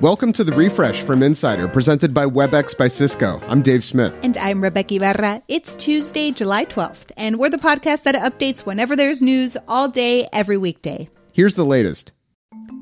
Welcome to the refresh from Insider, presented by WebEx by Cisco. I'm Dave Smith. And I'm Rebeca Ibarra. It's Tuesday, July 12th, and we're the podcast that updates whenever there's news all day, every weekday. Here's the latest.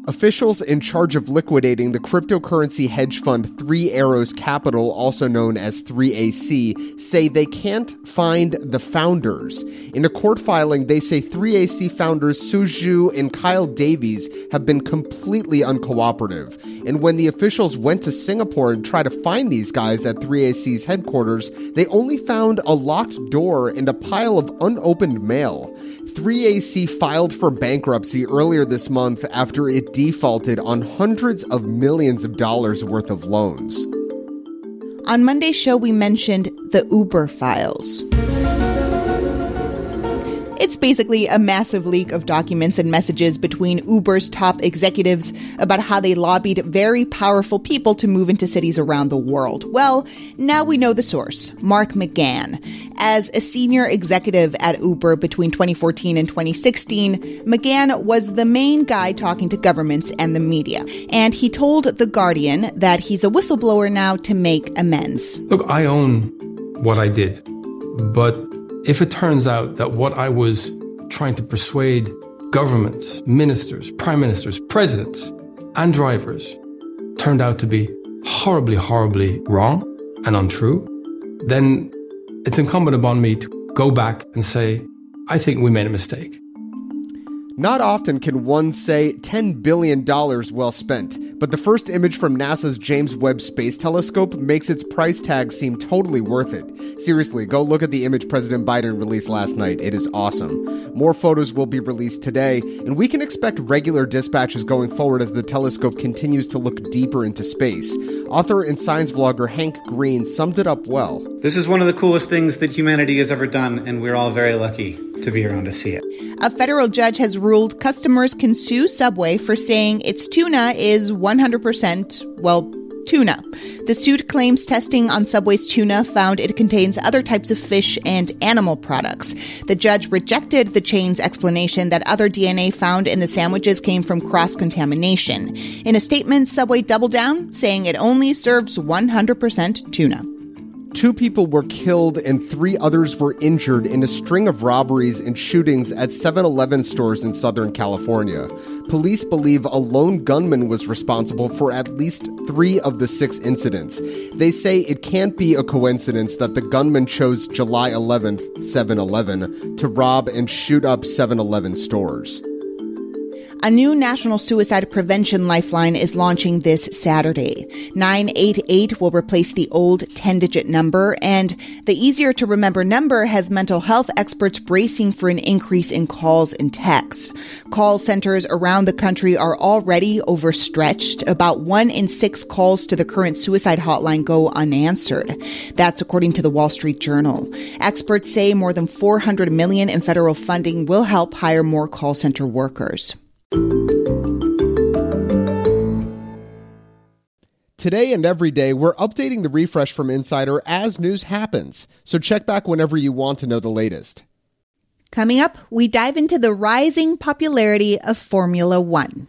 Officials in charge of liquidating the cryptocurrency hedge fund Three Arrows Capital, also known as 3AC, say they can't find the founders. In a court filing, they say 3AC founders Su Zhu and Kyle Davies have been completely uncooperative. And when the officials went to Singapore and tried to find these guys at 3AC's headquarters, they only found a locked door and a pile of unopened mail. 3AC filed for bankruptcy earlier this month after it defaulted on hundreds of millions of dollars worth of loans. On Monday's show, we mentioned the Uber files. It's basically a massive leak of documents and messages between Uber's top executives about how they lobbied very powerful people to move into cities around the world. Well, now we know the source, Mark McGann. As a senior executive at Uber between 2014 and 2016, McGann was the main guy talking to governments and the media. And he told The Guardian that he's a whistleblower now to make amends. Look, I own what I did, but if it turns out that what I was trying to persuade governments, ministers, prime ministers, presidents, and drivers turned out to be horribly, horribly wrong and untrue, then it's incumbent upon me to go back and say, I think we made a mistake. Not often can one say $10 billion well spent, but the first image from NASA's James Webb Space Telescope makes its price tag seem totally worth it. Seriously, go look at the image President Biden released last night. It is awesome. More photos will be released today, and we can expect regular dispatches going forward as the telescope continues to look deeper into space. Author and science vlogger Hank Green summed it up well. This is one of the coolest things that humanity has ever done, and we're all very lucky to be around to see it. A federal judge has ruled customers can sue Subway for saying its tuna is 100%, well, tuna. The suit claims testing on Subway's tuna found it contains other types of fish and animal products. The judge rejected the chain's explanation that other DNA found in the sandwiches came from cross contamination. In a statement, Subway doubled down, saying it only serves 100% tuna. Two people were killed and three others were injured in a string of robberies and shootings at 7 Eleven stores in Southern California. Police believe a lone gunman was responsible for at least three of the six incidents. They say it can't be a coincidence that the gunman chose July 11th, 7 Eleven, to rob and shoot up 7 Eleven stores. A new national suicide prevention lifeline is launching this Saturday. 988 will replace the old 10 digit number, and the easier to remember number has mental health experts bracing for an increase in calls and texts. Call centers around the country are already overstretched. About one in six calls to the current suicide hotline go unanswered. That's according to the Wall Street Journal. Experts say more than 400 million in federal funding will help hire more call center workers. Today and every day, we're updating the refresh from Insider as news happens, so check back whenever you want to know the latest. Coming up, we dive into the rising popularity of Formula One.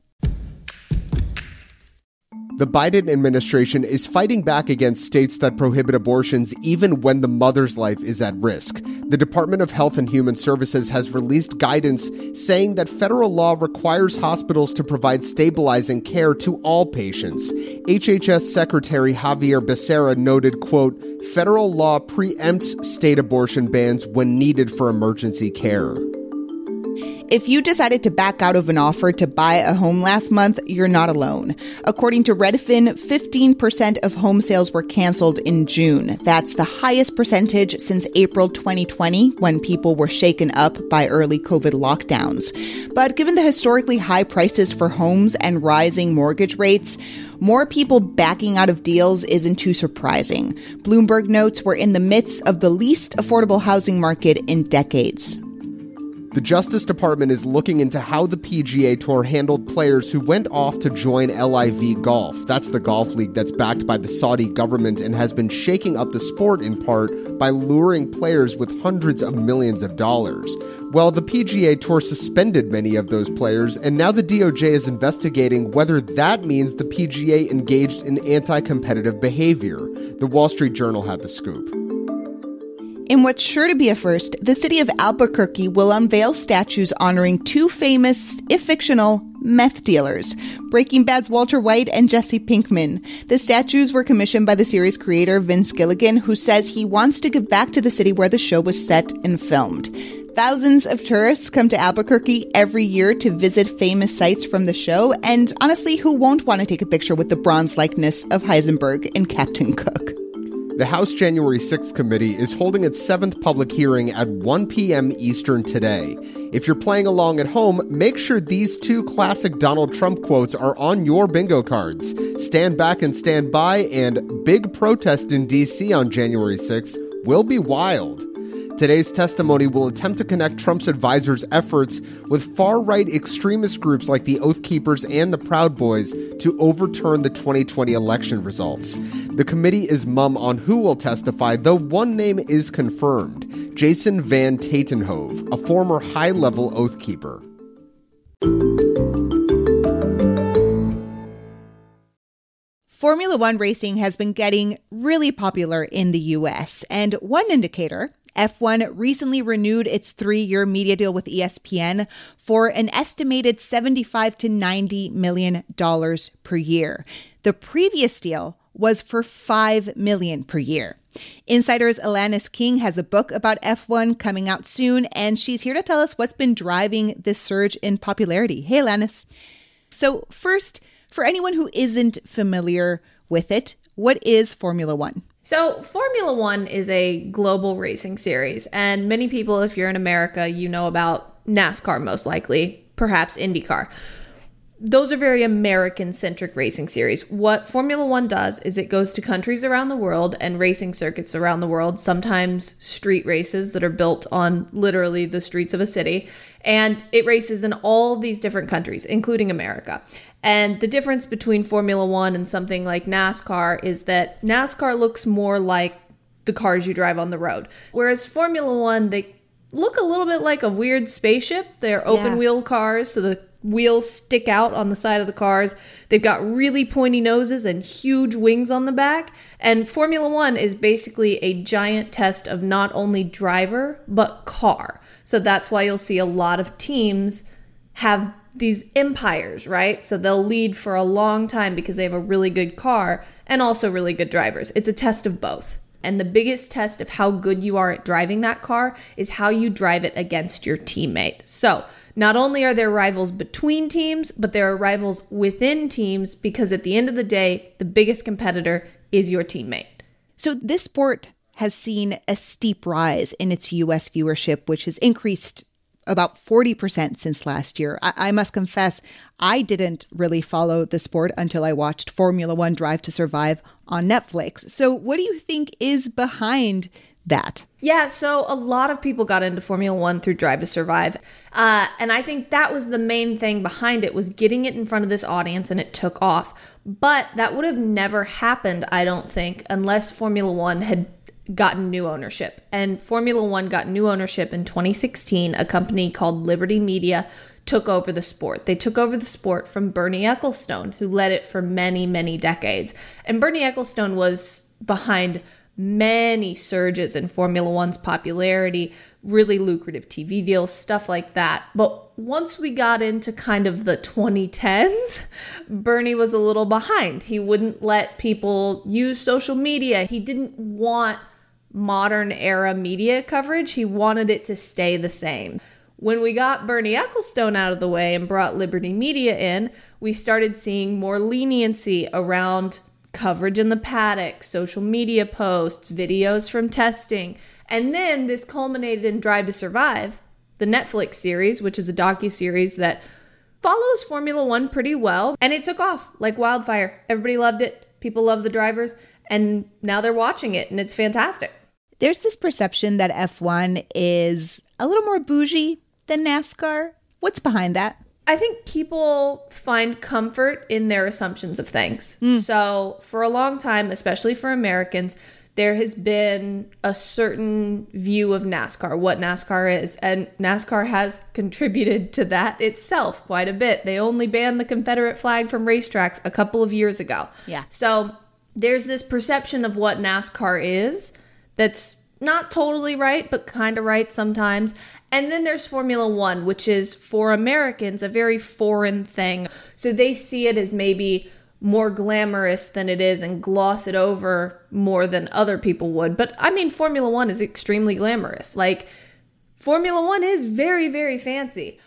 The Biden administration is fighting back against states that prohibit abortions even when the mother's life is at risk. The Department of Health and Human Services has released guidance saying that federal law requires hospitals to provide stabilizing care to all patients. HHS Secretary Xavier Becerra noted, quote, federal law preempts state abortion bans when needed for emergency care. If you decided to back out of an offer to buy a home last month, you're not alone. According to Redfin, 15% of home sales were canceled in June. That's the highest percentage since April 2020 when people were shaken up by early COVID lockdowns. But given the historically high prices for homes and rising mortgage rates, more people backing out of deals isn't too surprising. Bloomberg notes we're in the midst of the least affordable housing market in decades. The Justice Department is looking into how the PGA Tour handled players who went off to join LIV Golf. That's the golf league that's backed by the Saudi government and has been shaking up the sport in part by luring players with hundreds of millions of dollars. Well, the PGA Tour suspended many of those players, and now the DOJ is investigating whether that means the PGA engaged in anti competitive behavior. The Wall Street Journal had the scoop. In what's sure to be a first, the city of Albuquerque will unveil statues honoring two famous, if fictional, meth dealers Breaking Bad's Walter White and Jesse Pinkman. The statues were commissioned by the series creator Vince Gilligan, who says he wants to give back to the city where the show was set and filmed. Thousands of tourists come to Albuquerque every year to visit famous sites from the show, and honestly, who won't want to take a picture with the bronze likeness of Heisenberg and Captain Cook? The House January 6th committee is holding its seventh public hearing at 1 p.m. Eastern today. If you're playing along at home, make sure these two classic Donald Trump quotes are on your bingo cards. Stand back and stand by, and big protest in D.C. on January 6th will be wild. Today's testimony will attempt to connect Trump's advisors' efforts with far right extremist groups like the Oath Keepers and the Proud Boys to overturn the 2020 election results. The committee is mum on who will testify, though one name is confirmed Jason Van Tatenhove, a former high level Oath Keeper. Formula One racing has been getting really popular in the US, and one indicator F1 recently renewed its three year media deal with ESPN for an estimated 75 to 90 million dollars per year. The previous deal was for 5 million per year. Insider's Alanis King has a book about F1 coming out soon, and she's here to tell us what's been driving this surge in popularity. Hey, Alanis. So, first, for anyone who isn't familiar with it, what is Formula One? So, Formula One is a global racing series, and many people, if you're in America, you know about NASCAR most likely, perhaps IndyCar. Those are very American centric racing series. What Formula One does is it goes to countries around the world and racing circuits around the world, sometimes street races that are built on literally the streets of a city, and it races in all these different countries, including America. And the difference between Formula One and something like NASCAR is that NASCAR looks more like the cars you drive on the road, whereas Formula One, they look a little bit like a weird spaceship. They're open yeah. wheel cars, so the wheels stick out on the side of the cars. They've got really pointy noses and huge wings on the back. And Formula One is basically a giant test of not only driver, but car. So that's why you'll see a lot of teams have these empires, right? So they'll lead for a long time because they have a really good car and also really good drivers. It's a test of both. And the biggest test of how good you are at driving that car is how you drive it against your teammate. So, not only are there rivals between teams, but there are rivals within teams because at the end of the day, the biggest competitor is your teammate. So, this sport has seen a steep rise in its US viewership, which has increased about 40% since last year. I, I, must confess, I didn't really follow the sport until I watched Formula One Drive to Survive on Netflix. So, what do you think is behind that? Yeah, so a lot of people got into Formula One through Drive to Survive. Uh, and I think that was the main thing behind it was getting it in front of this audience and it took off. But that would have never happened, I don't think, unless Formula One had gotten new ownership. And Formula One got new ownership in 2016. A company called Liberty Media took over the sport. They took over the sport from Bernie Ecclestone, who led it for many, many decades. And Bernie Ecclestone was behind many surges in Formula One's popularity, really lucrative TV deals, stuff like that. But once we got into kind of the 2010s, Bernie was a little behind. He wouldn't let people use social media. He didn't want modern era media coverage. He wanted it to stay the same. When we got Bernie Ecclestone out of the way and brought Liberty Media in, we started seeing more leniency around coverage in the paddock, social media posts, videos from testing. And then this culminated in Drive to Survive, the Netflix series, which is a docu-series that follows Formula 1 pretty well, and it took off like wildfire. Everybody loved it. People love the drivers, and now they're watching it and it's fantastic. There's this perception that F1 is a little more bougie than NASCAR. What's behind that? I think people find comfort in their assumptions of things. Hmm. So, for a long time, especially for Americans, there has been a certain view of NASCAR, what NASCAR is, and NASCAR has contributed to that itself quite a bit. They only banned the Confederate flag from racetracks a couple of years ago. Yeah. So, there's this perception of what NASCAR is that's not totally right, but kind of right sometimes. And then there's Formula One, which is for Americans a very foreign thing. So they see it as maybe more glamorous than it is and gloss it over more than other people would. But I mean, Formula One is extremely glamorous. Like, Formula One is very, very fancy.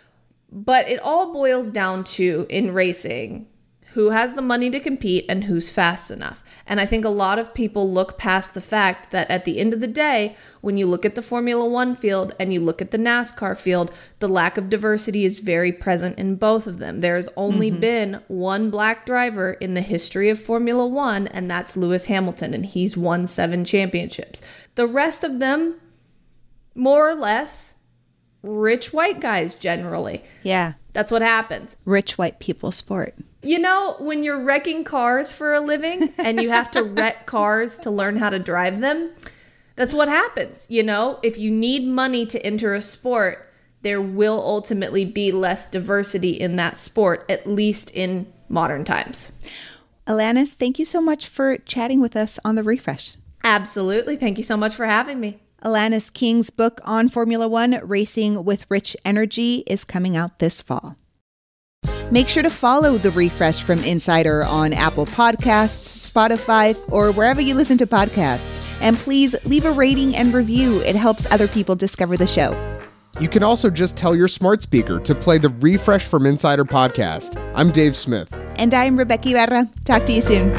But it all boils down to in racing who has the money to compete and who's fast enough. And I think a lot of people look past the fact that at the end of the day, when you look at the Formula One field and you look at the NASCAR field, the lack of diversity is very present in both of them. There has only mm-hmm. been one black driver in the history of Formula One, and that's Lewis Hamilton, and he's won seven championships. The rest of them, more or less, rich white guys generally. Yeah. That's what happens. Rich white people sport. You know, when you're wrecking cars for a living and you have to wreck cars to learn how to drive them, that's what happens. You know, if you need money to enter a sport, there will ultimately be less diversity in that sport, at least in modern times. Alanis, thank you so much for chatting with us on the refresh. Absolutely. Thank you so much for having me. Alanis King's book on Formula One, Racing with Rich Energy, is coming out this fall. Make sure to follow the refresh from Insider on Apple Podcasts, Spotify, or wherever you listen to podcasts. And please leave a rating and review, it helps other people discover the show. You can also just tell your smart speaker to play the Refresh from Insider podcast. I'm Dave Smith. And I'm Rebeca Ibarra. Talk to you soon.